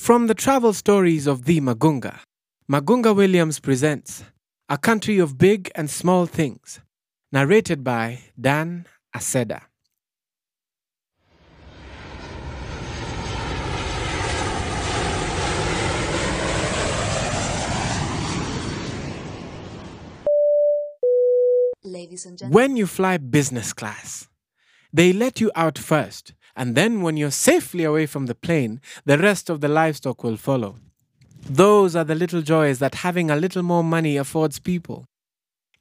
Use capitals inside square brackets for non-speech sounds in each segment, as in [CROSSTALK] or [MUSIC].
From the travel stories of the Magunga, Magunga Williams presents A Country of Big and Small Things, narrated by Dan Aceda. Ladies and gentlemen, When you fly business class, they let you out first, and then when you're safely away from the plane, the rest of the livestock will follow. Those are the little joys that having a little more money affords people.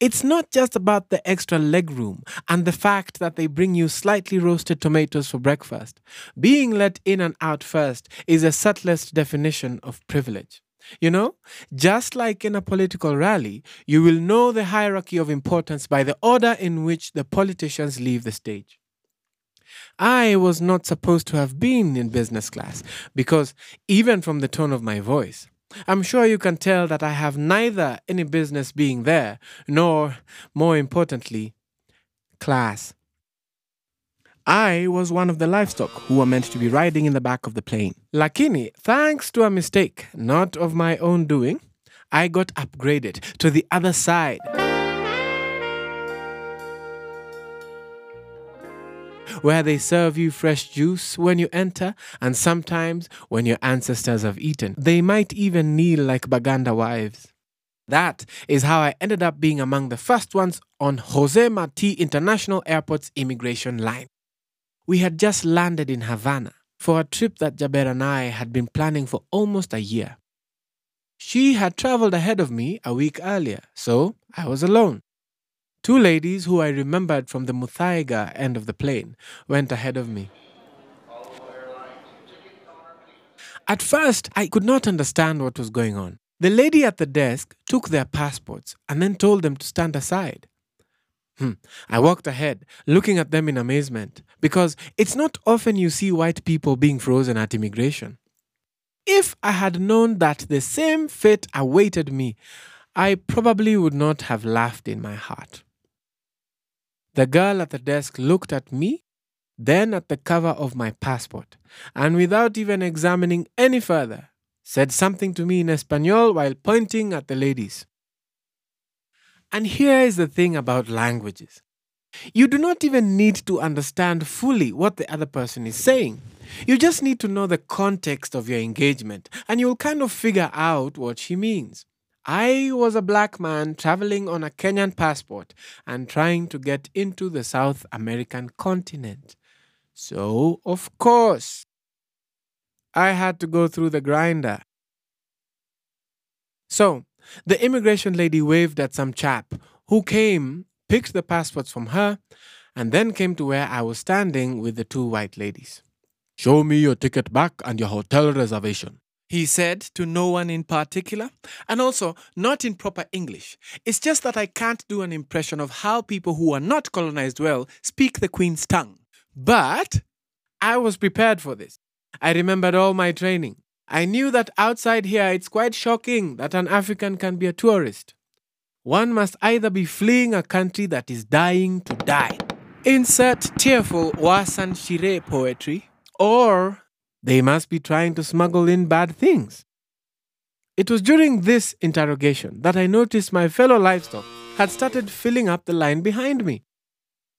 It's not just about the extra legroom and the fact that they bring you slightly roasted tomatoes for breakfast. Being let in and out first is the subtlest definition of privilege. You know, just like in a political rally, you will know the hierarchy of importance by the order in which the politicians leave the stage. I was not supposed to have been in business class because, even from the tone of my voice, I'm sure you can tell that I have neither any business being there nor, more importantly, class. I was one of the livestock who were meant to be riding in the back of the plane. Lakini, thanks to a mistake, not of my own doing, I got upgraded to the other side. Where they serve you fresh juice when you enter, and sometimes when your ancestors have eaten. They might even kneel like Baganda wives. That is how I ended up being among the first ones on Jose Marti International Airport's immigration line. We had just landed in Havana for a trip that Jaber and I had been planning for almost a year. She had traveled ahead of me a week earlier, so I was alone. Two ladies who I remembered from the Muthaiga end of the plane went ahead of me. At first, I could not understand what was going on. The lady at the desk took their passports and then told them to stand aside. Hmm. I walked ahead, looking at them in amazement, because it's not often you see white people being frozen at immigration. If I had known that the same fate awaited me, I probably would not have laughed in my heart. The girl at the desk looked at me, then at the cover of my passport, and without even examining any further, said something to me in Espanol while pointing at the ladies. And here is the thing about languages you do not even need to understand fully what the other person is saying. You just need to know the context of your engagement, and you'll kind of figure out what she means. I was a black man traveling on a Kenyan passport and trying to get into the South American continent. So, of course, I had to go through the grinder. So, the immigration lady waved at some chap who came, picked the passports from her, and then came to where I was standing with the two white ladies. Show me your ticket back and your hotel reservation. He said to no one in particular, and also not in proper English. It's just that I can't do an impression of how people who are not colonized well speak the Queen's tongue. But I was prepared for this. I remembered all my training. I knew that outside here it's quite shocking that an African can be a tourist. One must either be fleeing a country that is dying to die. Insert tearful Warsan Shire poetry, or they must be trying to smuggle in bad things. It was during this interrogation that I noticed my fellow livestock had started filling up the line behind me.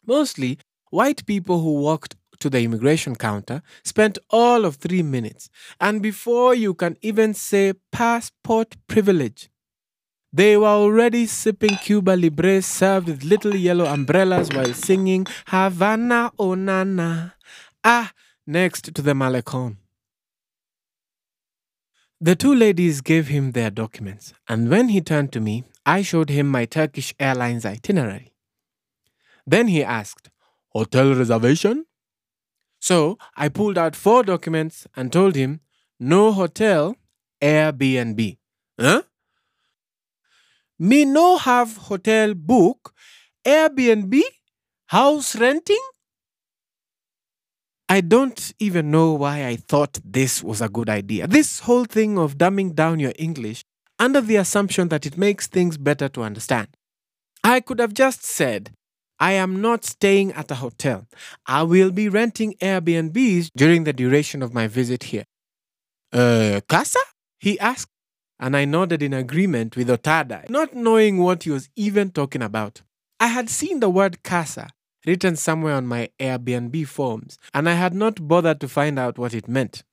Mostly white people who walked to the immigration counter spent all of three minutes, and before you can even say passport privilege, they were already sipping Cuba Libre served with little yellow umbrellas while singing Havana Onana. Ah, next to the Malecon. The two ladies gave him their documents, and when he turned to me, I showed him my Turkish Airlines itinerary. Then he asked, Hotel reservation? So I pulled out four documents and told him, No hotel, Airbnb. Huh? Me no have hotel book, Airbnb, house renting? I don't even know why I thought this was a good idea. This whole thing of dumbing down your English under the assumption that it makes things better to understand. I could have just said, I am not staying at a hotel. I will be renting Airbnbs during the duration of my visit here. Uh, casa? He asked, and I nodded in agreement with Otada, not knowing what he was even talking about. I had seen the word casa written somewhere on my Airbnb forms, and I had not bothered to find out what it meant.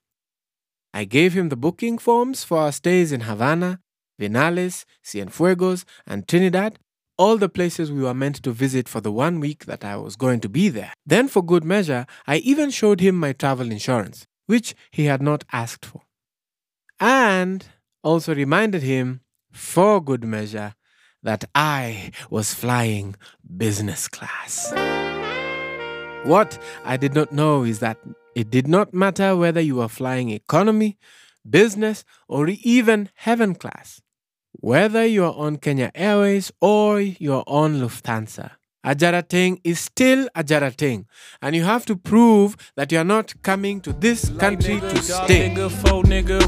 I gave him the booking forms for our stays in Havana, Vinales, Cienfuegos, and Trinidad, all the places we were meant to visit for the one week that I was going to be there. Then, for good measure, I even showed him my travel insurance, which he had not asked for. And also reminded him, for good measure, that I was flying business class. What I did not know is that it did not matter whether you were flying economy, business, or even heaven class. Whether you are on Kenya Airways or you are on Lufthansa, a Jarateng is still a Jarateng, and you have to prove that you are not coming to this country to stay. Nigga, nigga,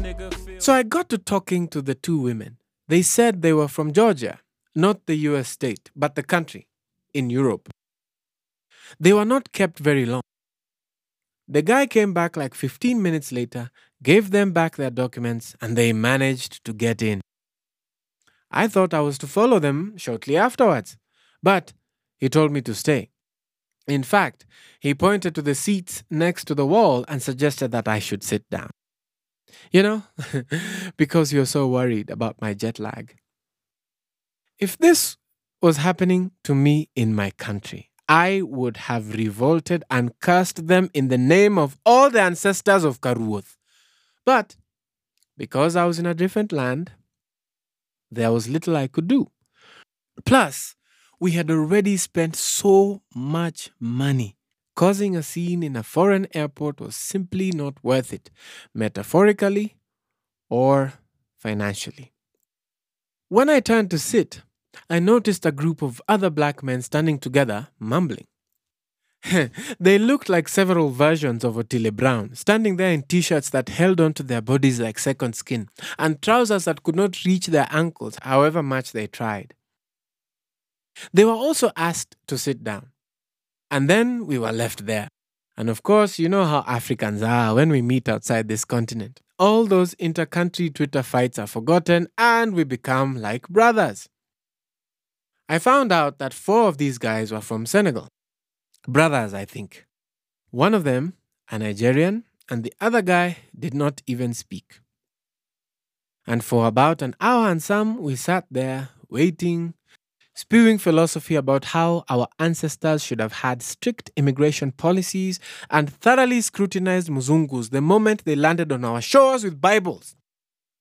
nigga, So I got to talking to the two women. They said they were from Georgia, not the US state, but the country in Europe. They were not kept very long. The guy came back like 15 minutes later, gave them back their documents, and they managed to get in. I thought I was to follow them shortly afterwards, but he told me to stay. In fact, he pointed to the seats next to the wall and suggested that I should sit down. You know, [LAUGHS] because you're so worried about my jet lag. If this was happening to me in my country, I would have revolted and cursed them in the name of all the ancestors of Karuoth. But because I was in a different land, there was little I could do. Plus, we had already spent so much money. Causing a scene in a foreign airport was simply not worth it, metaphorically or financially. When I turned to sit, I noticed a group of other black men standing together, mumbling. [LAUGHS] they looked like several versions of Otile Brown, standing there in t shirts that held onto their bodies like second skin, and trousers that could not reach their ankles, however much they tried. They were also asked to sit down. And then we were left there. And of course, you know how Africans are when we meet outside this continent. All those inter-country Twitter fights are forgotten and we become like brothers. I found out that four of these guys were from Senegal. Brothers, I think. One of them, a Nigerian, and the other guy did not even speak. And for about an hour and some, we sat there waiting, spewing philosophy about how our ancestors should have had strict immigration policies and thoroughly scrutinized Muzungus the moment they landed on our shores with Bibles.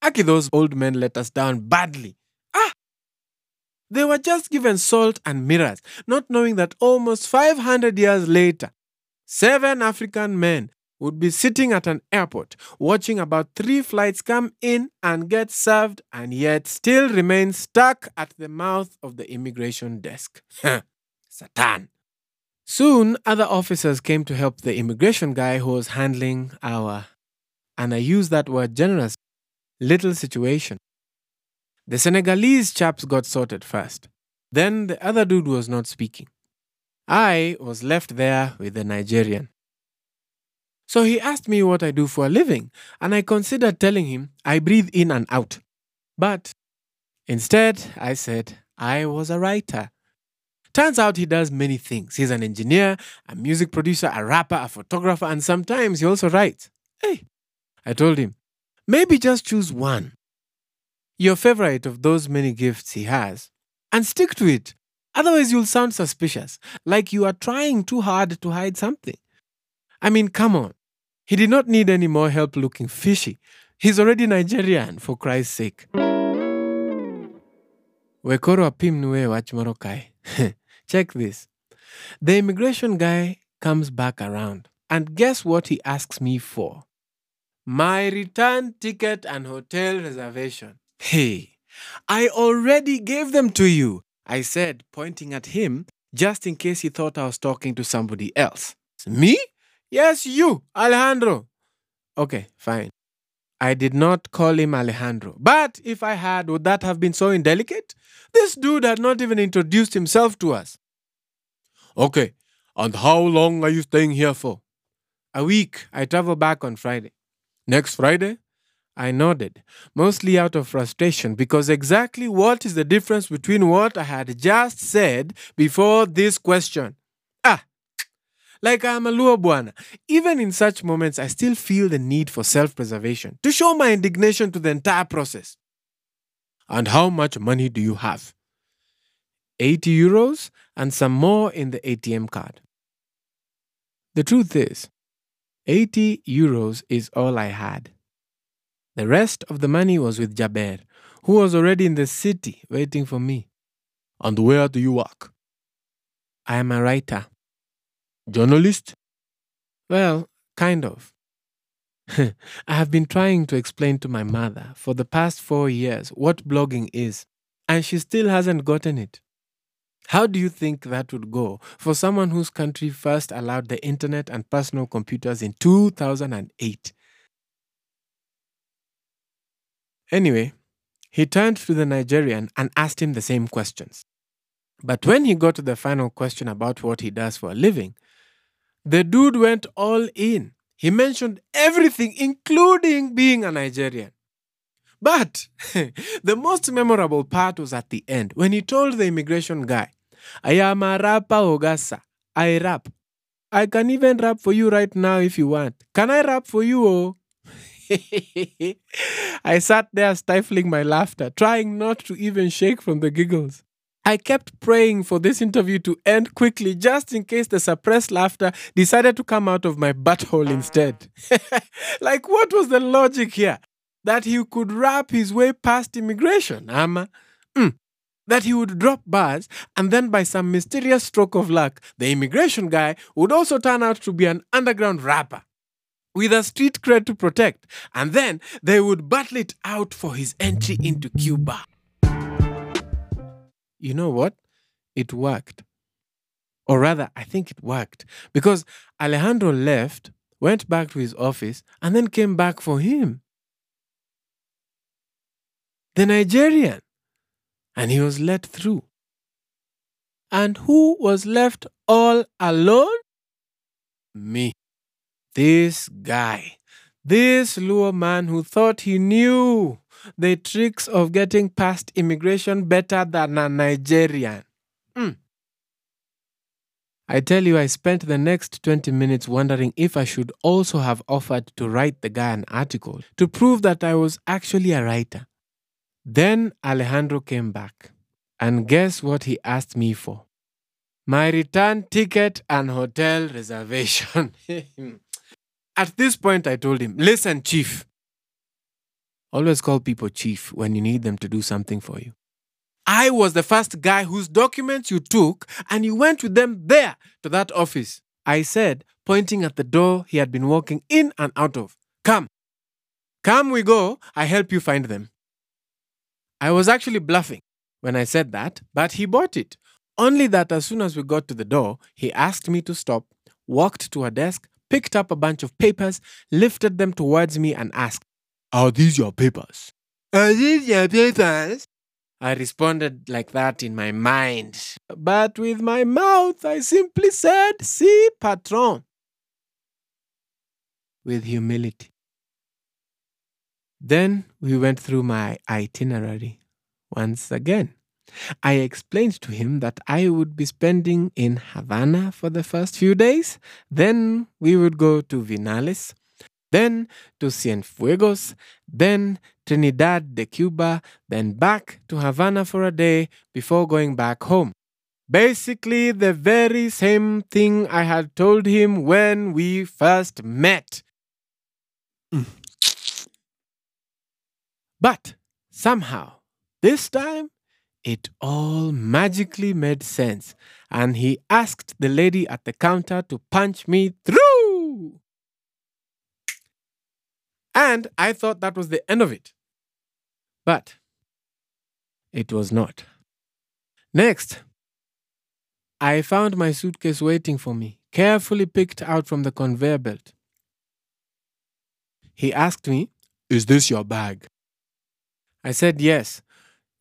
Aki, those old men let us down badly. They were just given salt and mirrors, not knowing that almost 500 years later, seven African men would be sitting at an airport watching about three flights come in and get served and yet still remain stuck at the mouth of the immigration desk. Satan. Soon, other officers came to help the immigration guy who was handling our, and I use that word generous, little situation. The Senegalese chaps got sorted first. Then the other dude was not speaking. I was left there with the Nigerian. So he asked me what I do for a living, and I considered telling him I breathe in and out. But instead, I said I was a writer. Turns out he does many things. He's an engineer, a music producer, a rapper, a photographer, and sometimes he also writes. Hey, I told him, maybe just choose one, your favorite of those many gifts he has, and stick to it. Otherwise, you'll sound suspicious, like you are trying too hard to hide something. I mean, come on. He did not need any more help looking fishy. He's already Nigerian, for Christ's sake. Wekoro apim nuwe wach moro. [LAUGHS] Check this. The immigration guy comes back around, and guess what he asks me for? My return ticket and hotel reservation. Hey, I already gave them to you, I said, pointing at him, just in case he thought I was talking to somebody else. Me? Yes, you, Alejandro. Okay, fine. I did not call him Alejandro. But if I had, would that have been so indelicate? This dude had not even introduced himself to us. Okay, and how long are you staying here for? a week. I travel back on Friday. Next Friday? I nodded, mostly out of frustration, because exactly what is the difference between what I had just said before this question? Ah, like I'm a Luo Bwana. Even in such moments, I still feel the need for self preservation to show my indignation to the entire process. And how much money do you have? 80 euros and some more in the ATM card. The truth is, 80 euros is all I had. The rest of the money was with Jaber, who was already in the city waiting for me. And where do you work? I am a writer. Journalist? Well, kind of. [LAUGHS] I have been trying to explain to my mother for the past four years what blogging is, and she still hasn't gotten it. How do you think that would go for someone whose country first allowed the internet and personal computers in 2008? Anyway, he turned to the Nigerian and asked him the same questions. But when he got to the final question about what he does for a living, the dude went all in. He mentioned everything, including being a Nigerian. But [LAUGHS] the most memorable part was at the end when he told the immigration guy, I am a rapper, Ogasa. I rap. I can even rap for you right now if you want. Can I rap for you? Oh? [LAUGHS] [LAUGHS] I sat there stifling my laughter, trying not to even shake from the giggles. I kept praying for this interview to end quickly just in case the suppressed laughter decided to come out of my butthole instead. [LAUGHS] like, what was the logic here? That he could rap his way past immigration, Ama? Mm. That he would drop bars and then, by some mysterious stroke of luck, the immigration guy would also turn out to be an underground rapper with a street cred to protect, and then they would battle it out for his entry into Cuba. You know what? It worked. Or rather, I think it worked because Alejandro left, went back to his office, and then came back for him. The Nigerian. And he was let through. And who was left all alone? Me. This guy. This Luo man who thought he knew the tricks of getting past immigration better than a Nigerian. Mm. I tell you, I spent the next 20 minutes wondering if I should also have offered to write the guy an article to prove that I was actually a writer. Then Alejandro came back. And guess what he asked me for? My return ticket and hotel reservation. [LAUGHS] At this point, I told him, Listen, Chief. Always call people Chief when you need them to do something for you. I was the first guy whose documents you took and you went with them there to that office. I said, pointing at the door he had been walking in and out of. Come. Come, we go. I help you find them. I was actually bluffing when I said that, but he bought it. Only that as soon as we got to the door, he asked me to stop, walked to a desk, picked up a bunch of papers, lifted them towards me, and asked, Are these your papers? Are these your papers? I responded like that in my mind. But with my mouth, I simply said, Si, patron. With humility. Then we went through my itinerary once again. I explained to him that I would be spending in Havana for the first few days. Then we would go to Vinales, then to Cienfuegos, then Trinidad de Cuba, then back to Havana for a day before going back home. Basically, the very same thing I had told him when we first met. Mm. But somehow, this time, it all magically made sense, and he asked the lady at the counter to punch me through. And I thought that was the end of it. But it was not. Next, I found my suitcase waiting for me, carefully picked out from the conveyor belt. He asked me, Is this your bag? I said yes.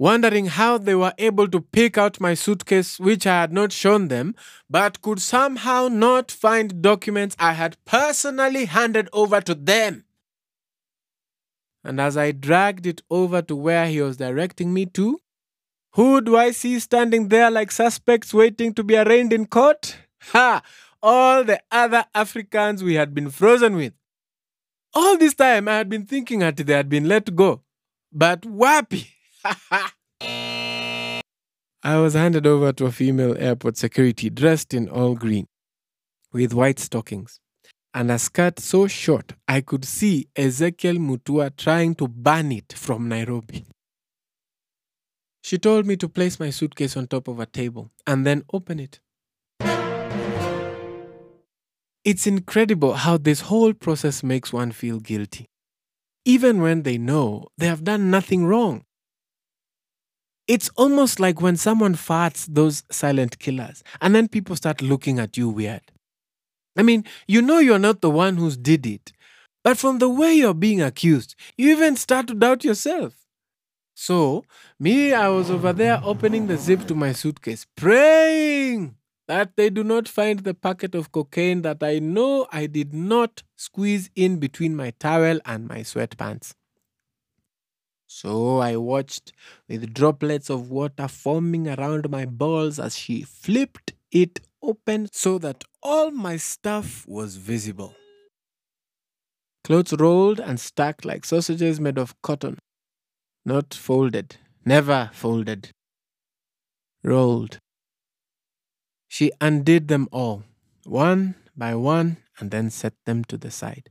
Wondering how they were able to pick out my suitcase, which I had not shown them, but could somehow not find documents I had personally handed over to them. And as I dragged it over to where he was directing me to, who do I see standing there like suspects waiting to be arraigned in court? Ha! All the other Africans we had been frozen with. All this time I had been thinking that they had been let go. But wapi! [LAUGHS] I was handed over to a female airport security dressed in all green with white stockings and a skirt so short I could see Ezekiel Mutua trying to ban it from Nairobi. She told me to place my suitcase on top of a table and then open it. It's incredible how this whole process makes one feel guilty, even when they know they have done nothing wrong. It's almost like when someone farts those silent killers and then people start looking at you weird. I mean, you know you're not the one who's did it, but from the way you're being accused, you even start to doubt yourself. So, me, I was over there opening the zip to my suitcase, praying that they do not find the packet of cocaine that I know I did not squeeze in between my towel and my sweatpants. So I watched with droplets of water forming around my balls as she flipped it open so that all my stuff was visible. Clothes rolled and stacked like sausages made of cotton, not folded, never folded, rolled. She undid them all, one by one, and then set them to the side.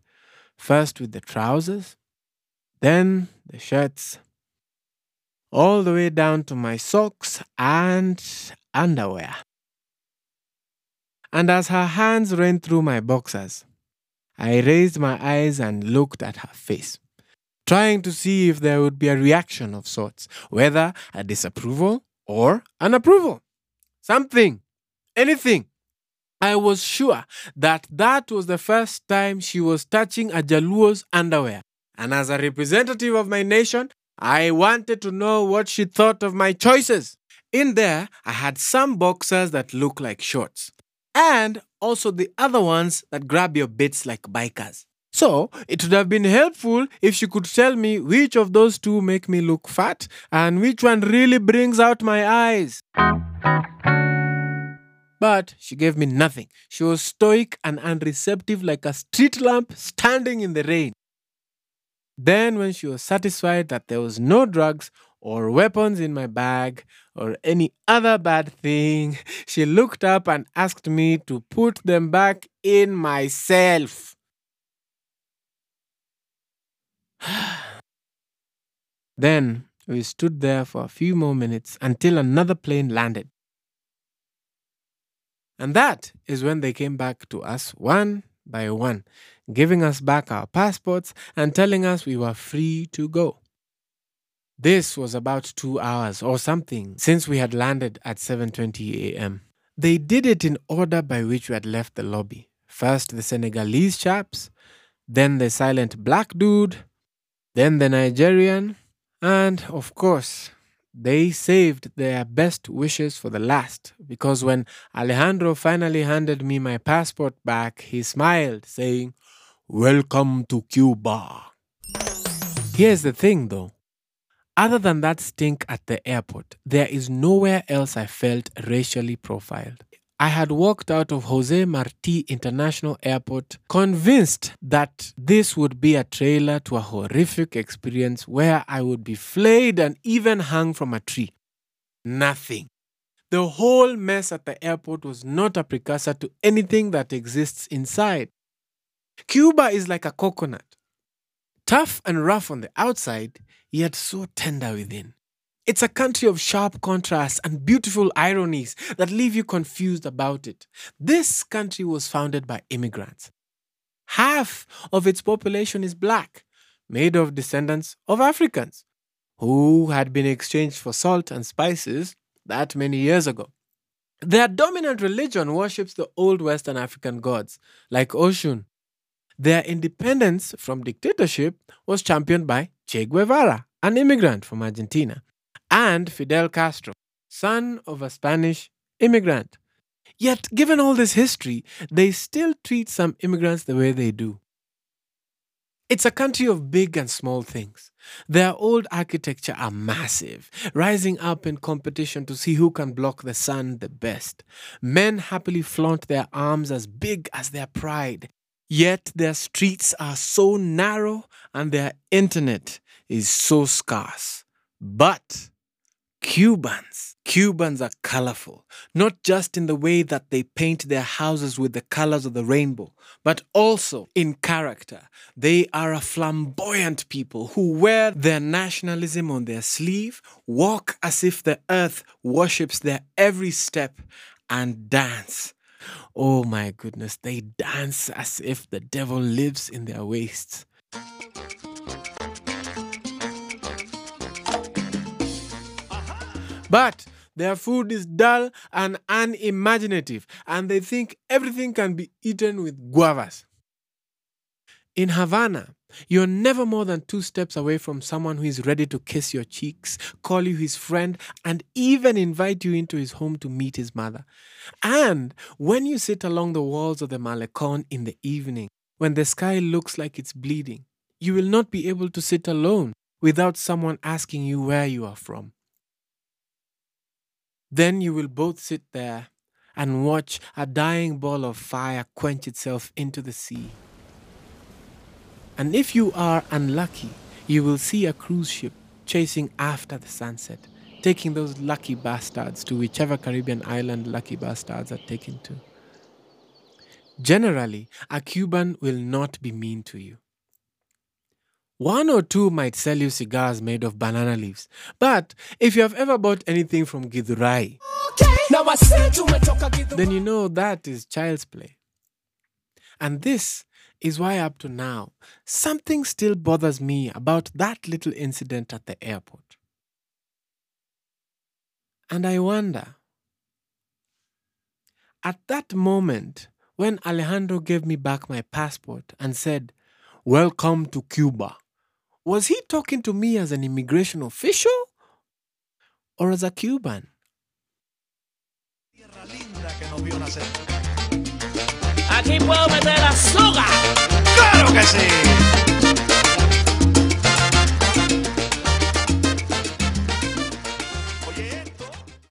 First with the trousers, then the shirts, all the way down to my socks and underwear. And as her hands ran through my boxers, I raised my eyes and looked at her face, trying to see if there would be a reaction of sorts, whether a disapproval or an approval. Something, anything. I was sure that that was the first time she was touching a Jaluo's underwear. And as a representative of my nation, I wanted to know what she thought of my choices. In there, I had some boxers that look like shorts, and also the other ones that grab your bits like bikers. So, it would have been helpful if she could tell me which of those two make me look fat and which one really brings out my eyes. But she gave me nothing. She was stoic and unreceptive like a street lamp standing in the rain. Then, when she was satisfied that there was no drugs or weapons in my bag or any other bad thing, [LAUGHS] she looked up and asked me to put them back in myself. [SIGHS] then we stood there for a few more minutes until another plane landed. And that is when they came back to us one by one, giving us back our passports and telling us we were free to go. This was about 2 hours or something since we had landed at 7:20 a.m. They did it in order by which we had left the lobby. First the Senegalese chaps, then the silent black dude, then the Nigerian, and of course, they saved their best wishes for the last because when Alejandro finally handed me my passport back, he smiled, saying, Welcome to Cuba. Here's the thing though. Other than that stink at the airport, there is nowhere else I felt racially profiled. I had walked out of Jose Marti International Airport convinced that this would be a trailer to a horrific experience where I would be flayed and even hung from a tree. Nothing. The whole mess at the airport was not a precursor to anything that exists inside. Cuba is like a coconut. Tough and rough on the outside, yet so tender within. It's a country of sharp contrasts and beautiful ironies that leave you confused about it. This country was founded by immigrants. Half of its population is black, made of descendants of Africans who had been exchanged for salt and spices that many years ago. Their dominant religion worships the old Western African gods, like Oshun. Their independence from dictatorship was championed by Che Guevara, an immigrant from Argentina and Fidel Castro, son of a Spanish immigrant. Yet, given all this history, they still treat some immigrants the way they do. It's a country of big and small things. Their old architecture are massive, rising up in competition to see who can block the sun the best. Men happily flaunt their arms as big as their pride. Yet their streets are so narrow and their internet is so scarce. But Cubans. Cubans are colorful, not just in the way that they paint their houses with the colors of the rainbow, but also in character. They are a flamboyant people who wear their nationalism on their sleeve, walk as if the earth worships their every step, and dance. Oh my goodness, they dance as if the devil lives in their waists. But their food is dull and unimaginative, and they think everything can be eaten with guavas. In Havana, you're never more than two steps away from someone who is ready to kiss your cheeks, call you his friend, and even invite you into his home to meet his mother. And when you sit along the walls of the Malecon in the evening, when the sky looks like it's bleeding, you will not be able to sit alone without someone asking you where you are from. Then you will both sit there and watch a dying ball of fire quench itself into the sea. And if you are unlucky, you will see a cruise ship chasing after the sunset, taking those lucky bastards to whichever Caribbean island lucky bastards are taken to. Generally, a Cuban will not be mean to you. One or two might sell you cigars made of banana leaves. But if you have ever bought anything from Githurai, Now I said to me, talk again. then you know that is child's play. And this is why, up to now, something still bothers me about that little incident at the airport. And I wonder, at that moment when Alejandro gave me back my passport and said, Welcome to Cuba, was he talking to me as an immigration official or as a Cuban? Aquí puedo meter. ¡Claro que sí!